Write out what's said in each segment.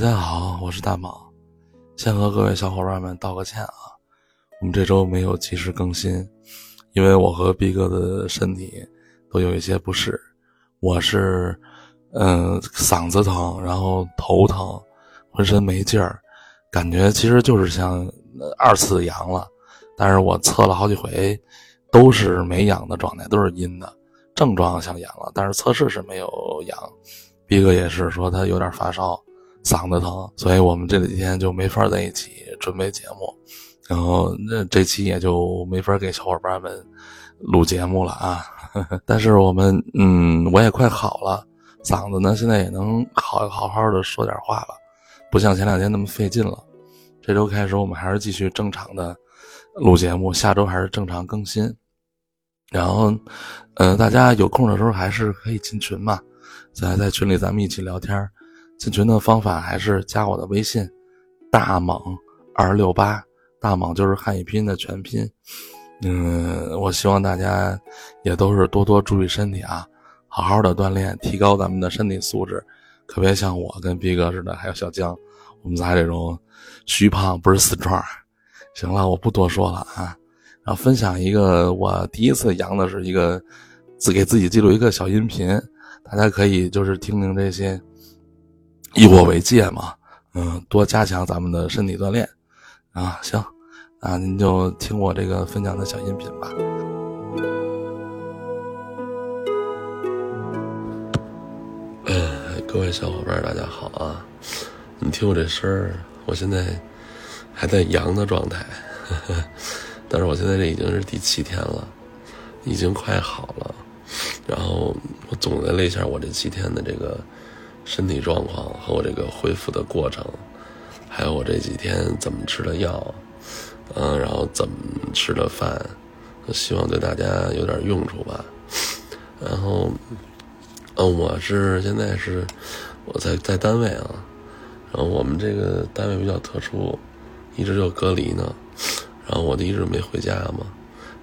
大家好，我是大毛，先和各位小伙伴们道个歉啊，我们这周没有及时更新，因为我和毕哥的身体都有一些不适，我是嗯嗓子疼，然后头疼，浑身没劲儿，感觉其实就是像二次阳了，但是我测了好几回，都是没阳的状态，都是阴的，症状像阳了，但是测试是没有阳。毕哥也是说他有点发烧。嗓子疼，所以我们这几天就没法在一起准备节目，然后那这期也就没法给小伙伴们录节目了啊。但是我们嗯，我也快好了，嗓子呢现在也能好好好的说点话了，不像前两天那么费劲了。这周开始我们还是继续正常的录节目，下周还是正常更新。然后，呃，大家有空的时候还是可以进群嘛，在在群里咱们一起聊天。进群的方法还是加我的微信，大猛二六八，大猛就是汉语拼音的全拼。嗯，我希望大家也都是多多注意身体啊，好好的锻炼，提高咱们的身体素质，可别像我跟逼哥似的，还有小江，我们仨这种虚胖不是死壮。行了，我不多说了啊，然后分享一个我第一次阳的是一个自给自己记录一个小音频，大家可以就是听听这些。以我为戒嘛，嗯，多加强咱们的身体锻炼，啊，行，啊，您就听我这个分享的小音频吧。呃，各位小伙伴，大家好啊！你听我这声儿，我现在还在阳的状态，但是我现在这已经是第七天了，已经快好了。然后我总结了一下我这七天的这个。身体状况和我这个恢复的过程，还有我这几天怎么吃的药，嗯，然后怎么吃的饭，希望对大家有点用处吧。然后，嗯，我是现在是我在在单位啊，然后我们这个单位比较特殊，一直就隔离呢，然后我就一直没回家嘛。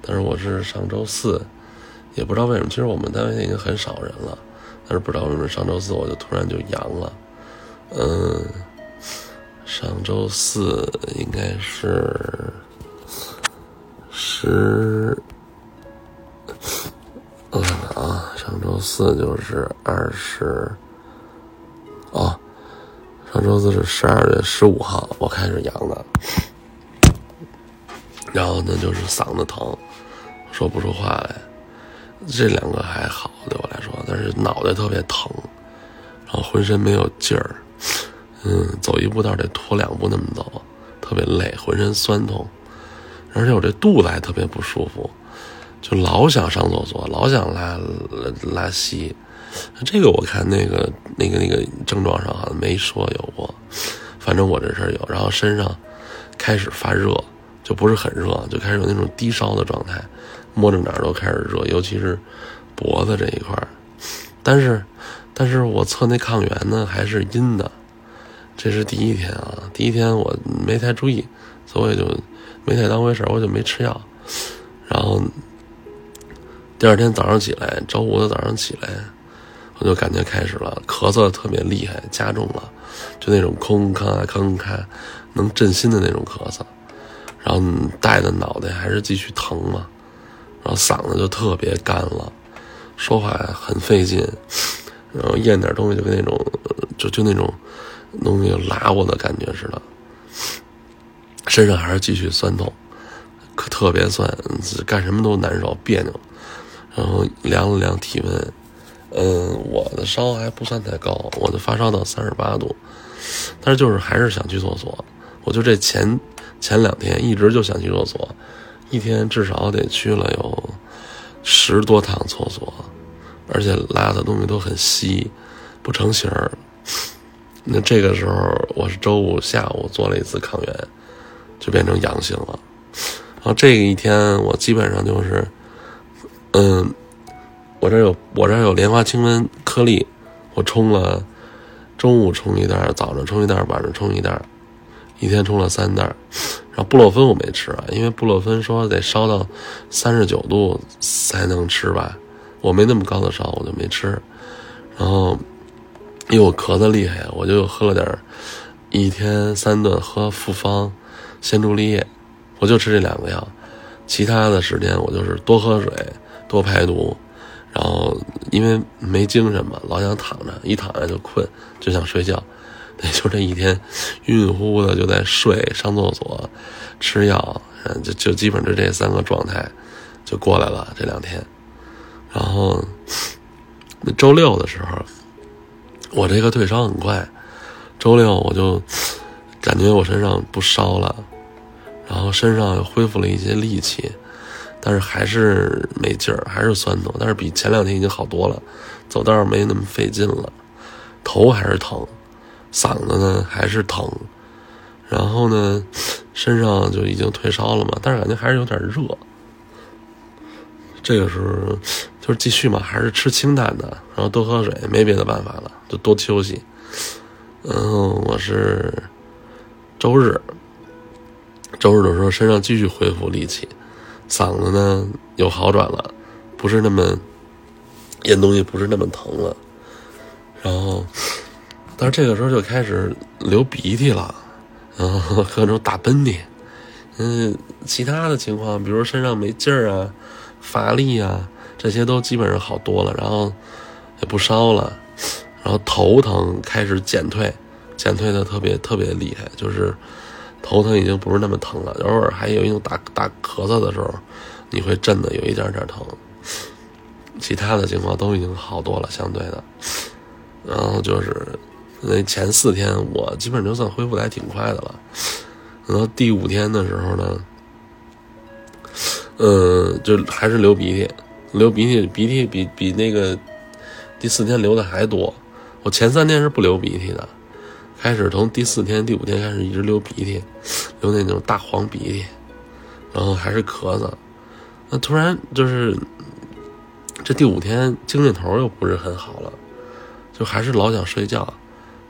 但是我是上周四，也不知道为什么，其实我们单位已经很少人了。但是不知道为什么上周四我就突然就阳了，嗯，上周四应该是十，我看看啊，上周四就是二十，哦，上周四是十二月十五号我开始阳的，然后呢就是嗓子疼，说不出话来。这两个还好，对我来说，但是脑袋特别疼，然后浑身没有劲儿，嗯，走一步道得拖两步那么走，特别累，浑身酸痛，而且我这肚子还特别不舒服，就老想上厕所，老想拉拉稀。这个我看那个那个那个症状上好像没说有过，反正我这事儿有，然后身上开始发热，就不是很热，就开始有那种低烧的状态。摸着哪儿都开始热，尤其是脖子这一块儿。但是，但是我测那抗原呢还是阴的。这是第一天啊，第一天我没太注意，所以就没太当回事，我就没吃药。然后第二天早上起来，周五的早上起来，我就感觉开始了咳嗽，特别厉害，加重了，就那种空吭吭开，能震心的那种咳嗽。然后带的脑袋还是继续疼嘛。然后嗓子就特别干了，说话很费劲，然后咽点东西就跟那种，就就那种东西拉我的感觉似的，身上还是继续酸痛，可特别酸，干什么都难受别扭。然后量了量体温，嗯，我的烧还不算太高，我的发烧到三十八度，但是就是还是想去厕所，我就这前前两天一直就想去厕所。一天至少得去了有十多趟厕所，而且拉的东西都很稀，不成形儿。那这个时候我是周五下午做了一次抗原，就变成阳性了。然后这一天我基本上就是，嗯，我这有我这有莲花清瘟颗粒，我冲了，中午冲一袋，早上冲一袋，晚上冲一袋，一天冲了三袋。然后布洛芬我没吃啊，因为布洛芬说得烧到三十九度才能吃吧，我没那么高的烧，我就没吃。然后因为我咳的厉害，我就喝了点一天三顿喝复方鲜助力液，我就吃这两个药，其他的时间我就是多喝水，多排毒，然后因为没精神嘛，老想躺着，一躺下就困，就想睡觉，对，就这一天晕晕乎乎的就在睡、上厕所、吃药，嗯，就就基本就这三个状态就过来了这两天，然后周六的时候。我这个退烧很快，周六我就感觉我身上不烧了，然后身上又恢复了一些力气，但是还是没劲儿，还是酸痛，但是比前两天已经好多了，走道没那么费劲了，头还是疼，嗓子呢还是疼，然后呢身上就已经退烧了嘛，但是感觉还是有点热，这个时候。就是继续嘛，还是吃清淡的，然后多喝水，没别的办法了，就多休息。嗯，我是周日，周日的时候身上继续恢复力气，嗓子呢有好转了，不是那么咽东西不是那么疼了。然后，但是这个时候就开始流鼻涕了，然后各种打喷嚏。嗯，其他的情况，比如身上没劲儿啊，乏力啊。这些都基本上好多了，然后也不烧了，然后头疼开始减退，减退的特别特别厉害，就是头疼已经不是那么疼了，偶尔还有一种打打咳嗽的时候，你会震的有一点点疼，其他的情况都已经好多了，相对的，然后就是那前四天我基本就算恢复的还挺快的了，然后第五天的时候呢，嗯，就还是流鼻涕。流鼻涕，鼻涕比比那个第四天流的还多。我前三天是不流鼻涕的，开始从第四天、第五天开始一直流鼻涕，流那种大黄鼻涕，然后还是咳嗽。那突然就是这第五天精神头又不是很好了，就还是老想睡觉。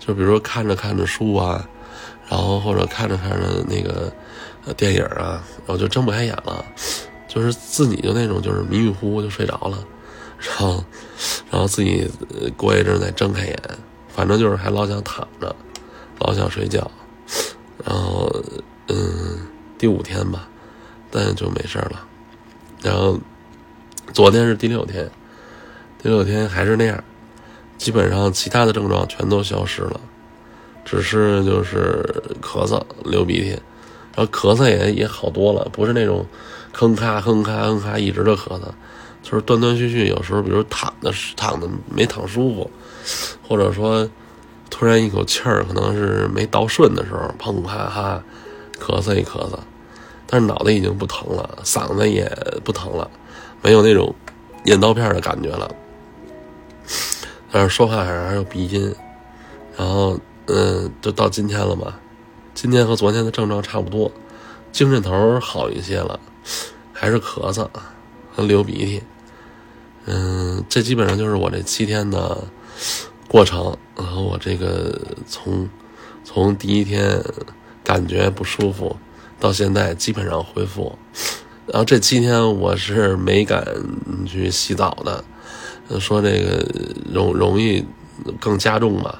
就比如说看着看着书啊，然后或者看着看着那个电影啊，然后就睁不开眼了。就是自己就那种就是迷迷糊糊就睡着了，然后，然后自己过一阵再睁开眼，反正就是还老想躺着，老想睡觉，然后嗯，第五天吧，但就没事了。然后昨天是第六天，第六天还是那样，基本上其他的症状全都消失了，只是就是咳嗽、流鼻涕，然后咳嗽也也好多了，不是那种。哼咔哼咔哼咔，一直的咳嗽，就是断断续续。有时候，比如躺的躺的没躺舒服，或者说突然一口气儿可能是没倒顺的时候，砰啪哈咳嗽一咳嗽。但是脑袋已经不疼了，嗓子也不疼了，没有那种咽刀片的感觉了。但是说话还是还有鼻音。然后，嗯，就到今天了嘛，今天和昨天的症状差不多，精神头好一些了。还是咳嗽和流鼻涕，嗯，这基本上就是我这七天的过程。然后我这个从从第一天感觉不舒服到现在基本上恢复，然后这七天我是没敢去洗澡的，说这个容容易更加重嘛。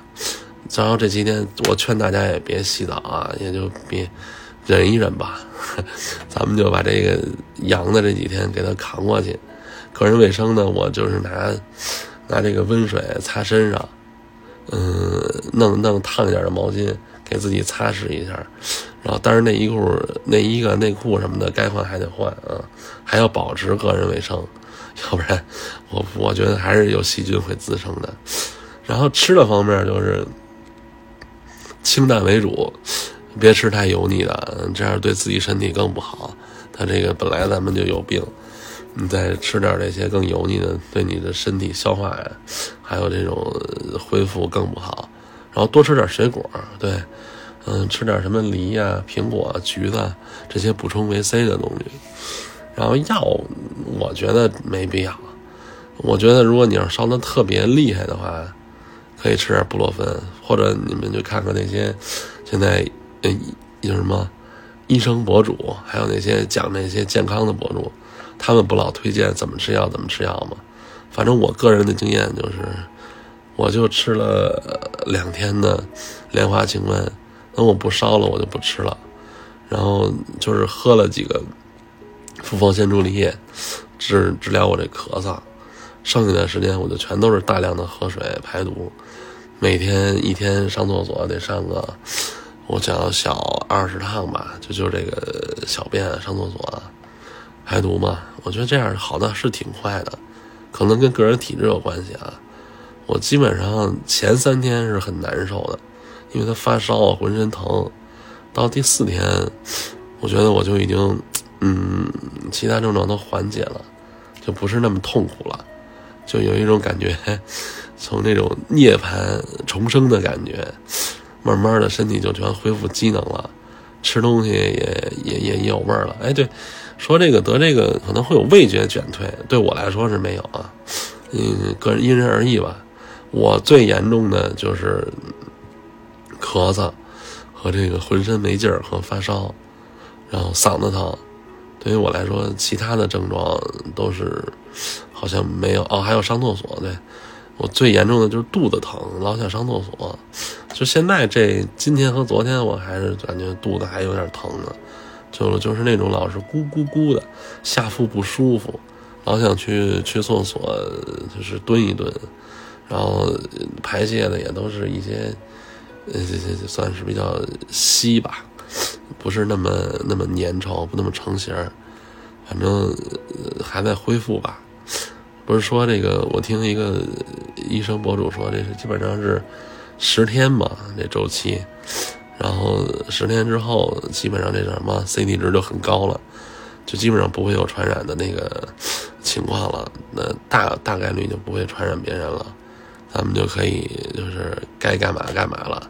然后这几天我劝大家也别洗澡啊，也就别。忍一忍吧，咱们就把这个阳的这几天给它扛过去。个人卫生呢，我就是拿拿这个温水擦身上，嗯，弄弄烫一点的毛巾给自己擦拭一下。然后，但是内衣裤、内衣啊、内裤什么的该换还得换啊，还要保持个人卫生，要不然我我觉得还是有细菌会滋生的。然后吃的方面就是清淡为主。别吃太油腻的，这样对自己身体更不好。他这个本来咱们就有病，你再吃点这些更油腻的，对你的身体消化呀，还有这种恢复更不好。然后多吃点水果，对，嗯，吃点什么梨呀、苹果、橘子这些补充维 C 的东西。然后药，我觉得没必要。我觉得如果你要烧的特别厉害的话，可以吃点布洛芬，或者你们就看看那些现在呃。有什么医生博主，还有那些讲那些健康的博主，他们不老推荐怎么吃药怎么吃药吗？反正我个人的经验就是，我就吃了两天的莲花清瘟，等我不烧了，我就不吃了。然后就是喝了几个复方鲜竹梨液，治治疗我这咳嗽。剩下的时间我就全都是大量的喝水排毒，每天一天上厕所得上个我想小二十趟吧，就就这个小便上厕所排毒嘛。我觉得这样好的是挺快的，可能跟个人体质有关系啊。我基本上前三天是很难受的，因为他发烧，浑身疼。到第四天，我觉得我就已经，嗯，其他症状都缓解了，就不是那么痛苦了，就有一种感觉，从那种涅槃重生的感觉，慢慢的身体就全恢复机能了，吃东西也也也也有味儿了。哎，对，说这个得这个可能会有味觉减退，对我来说是没有啊，嗯，个人因人而异吧。我最严重的就是咳嗽和这个浑身没劲儿和发烧，然后嗓子疼。对于我来说，其他的症状都是好像没有哦，还有上厕所。对我最严重的就是肚子疼，老想上厕所。就现在这今天和昨天，我还是感觉肚子还有点疼呢，就就是那种老是咕咕咕的，下腹不舒服，老想去去厕所，就是蹲一蹲。然后排泄的也都是一些，呃，算是比较稀吧，不是那么那么粘稠，不那么成型反正还在恢复吧。不是说这个，我听一个医生博主说，这是基本上是十天嘛，这周期。然后十天之后，基本上这什么 CT 值就很高了，就基本上不会有传染的那个情况了。那大大概率就不会传染别人了。咱们就可以就是该干嘛干嘛了，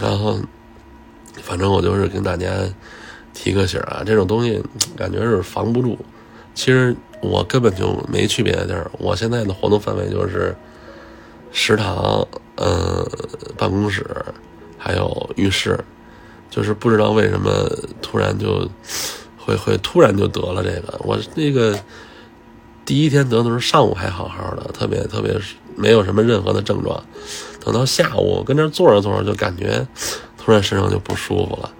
然后，反正我就是跟大家提个醒啊，这种东西 感觉是防不住。其实我根本就没去别的地儿，我现在的活动范围就是食堂、嗯，办公室，还有浴室。就是不知道为什么突然就 会会突然就得了这个，我那个。第一天得的时候，上午还好好的，特别特别没有什么任何的症状。等到下午跟那坐着坐着，就感觉突然身上就不舒服了。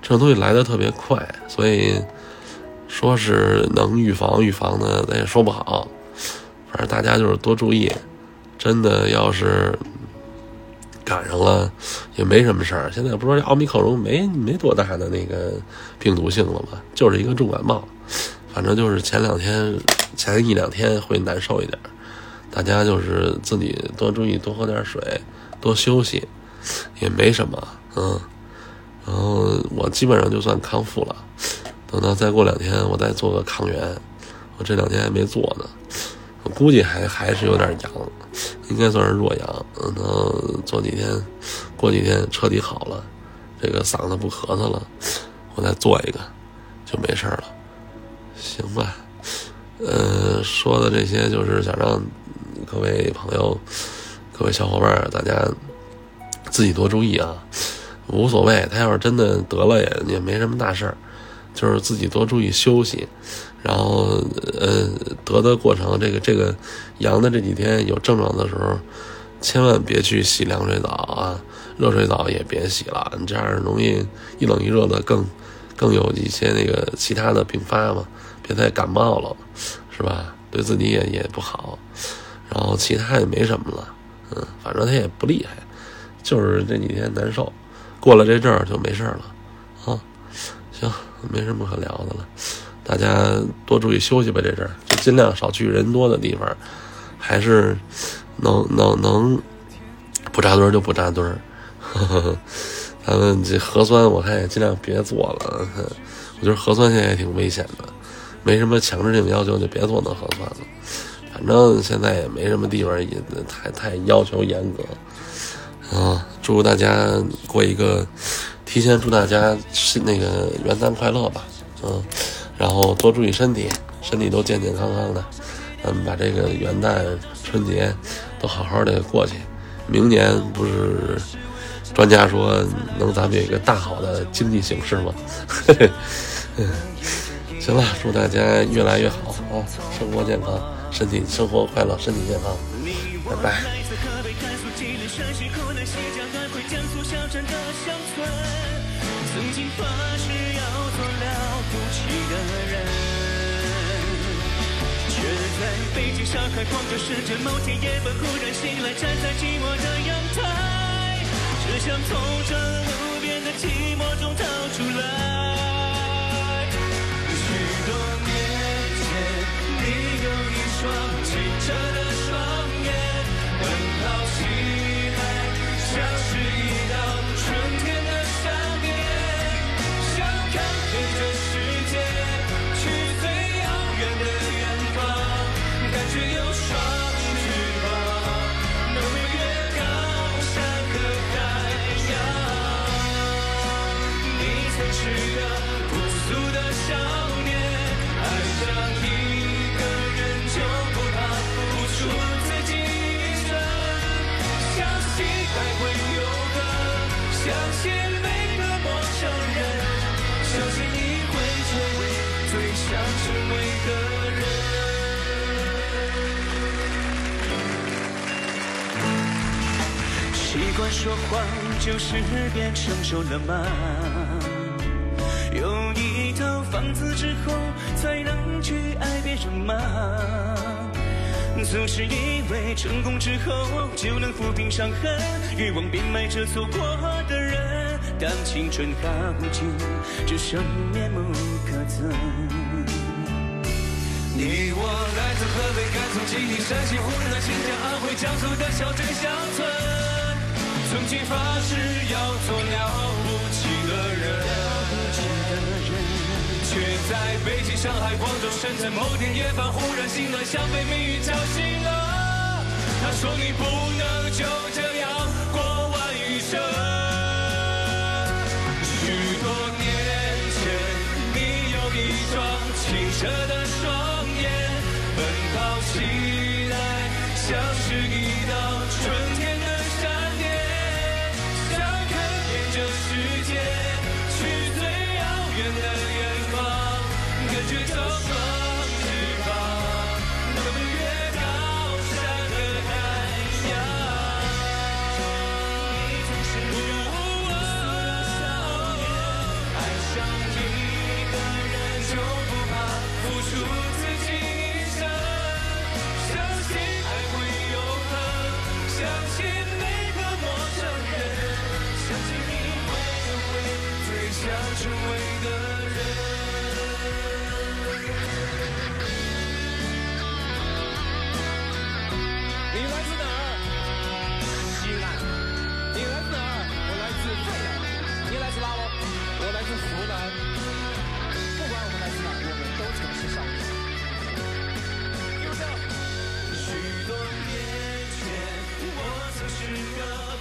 这东西来的特别快，所以说是能预防预防的，咱也说不好。反正大家就是多注意，真的要是赶上了也没什么事儿。现在不说奥密克戎没没多大的那个病毒性了吗？就是一个重感冒。反正就是前两天，前一两天会难受一点，大家就是自己多注意，多喝点水，多休息，也没什么，嗯。然后我基本上就算康复了，等到再过两天，我再做个抗原，我这两天还没做呢，我估计还还是有点阳，应该算是弱阳，等做几天，过几天彻底好了，这个嗓子不咳嗽了，我再做一个，就没事了。行吧，呃，说的这些就是想让各位朋友、各位小伙伴大家自己多注意啊，无所谓。他要是真的得了，也也没什么大事儿，就是自己多注意休息。然后，呃，得的过程，这个这个阳的这几天有症状的时候，千万别去洗凉水澡啊，热水澡也别洗了，你这样容易一冷一热的，更更有一些那个其他的并发嘛。别再感冒了，是吧？对自己也也不好，然后其他也没什么了，嗯，反正他也不厉害，就是这几天难受，过了这阵儿就没事了，啊，行，没什么可聊的了，大家多注意休息吧，这阵儿就尽量少去人多的地方，还是能能能不扎堆就不扎堆儿，咱们这核酸我看也尽量别做了，我觉得核酸现在也挺危险的。没什么强制性要求，就别做那核酸了。反正现在也没什么地方也太太要求严格。啊，祝大家过一个，提前祝大家是那个元旦快乐吧。嗯，然后多注意身体，身体都健健康康的。咱们把这个元旦、春节都好好的过去。明年不是专家说能咱们有一个大好的经济形势吗？嗯。行了，祝大家越来越好啊！生活健康，身体生活快乐，身体健康，拜拜。发誓要做了不起的人，却在北京、上海、广州、深圳，某天夜晚忽然醒来，站在寂寞的阳台，只想从这无边的寂寞中逃出来。相信每个陌生人，相信你会成为最想成为的人。习惯说谎，就是变成熟了吗？有一套房子之后，才能去爱别人吗？总是以为成功之后就能抚平伤痕，欲望变卖着错过的人。当青春耗尽，只剩面目可憎。你我来自河北、甘肃、吉林、山西、湖南、新疆、安徽、江苏的小镇乡村，曾经发誓要做了却在北京、上海、广州、深圳，某天夜半忽然醒来，像被命运叫醒了。他说你不能就这样过完余生。许多年前，你有一双清澈的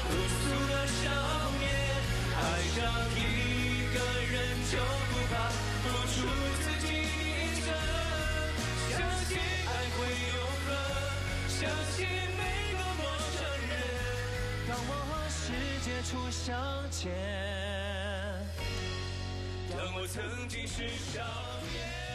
朴素的少年，爱上一个人就不怕付出自己一生，相信爱会永恒，相信每个陌生人，当我和世界初相见，当我曾经是少年。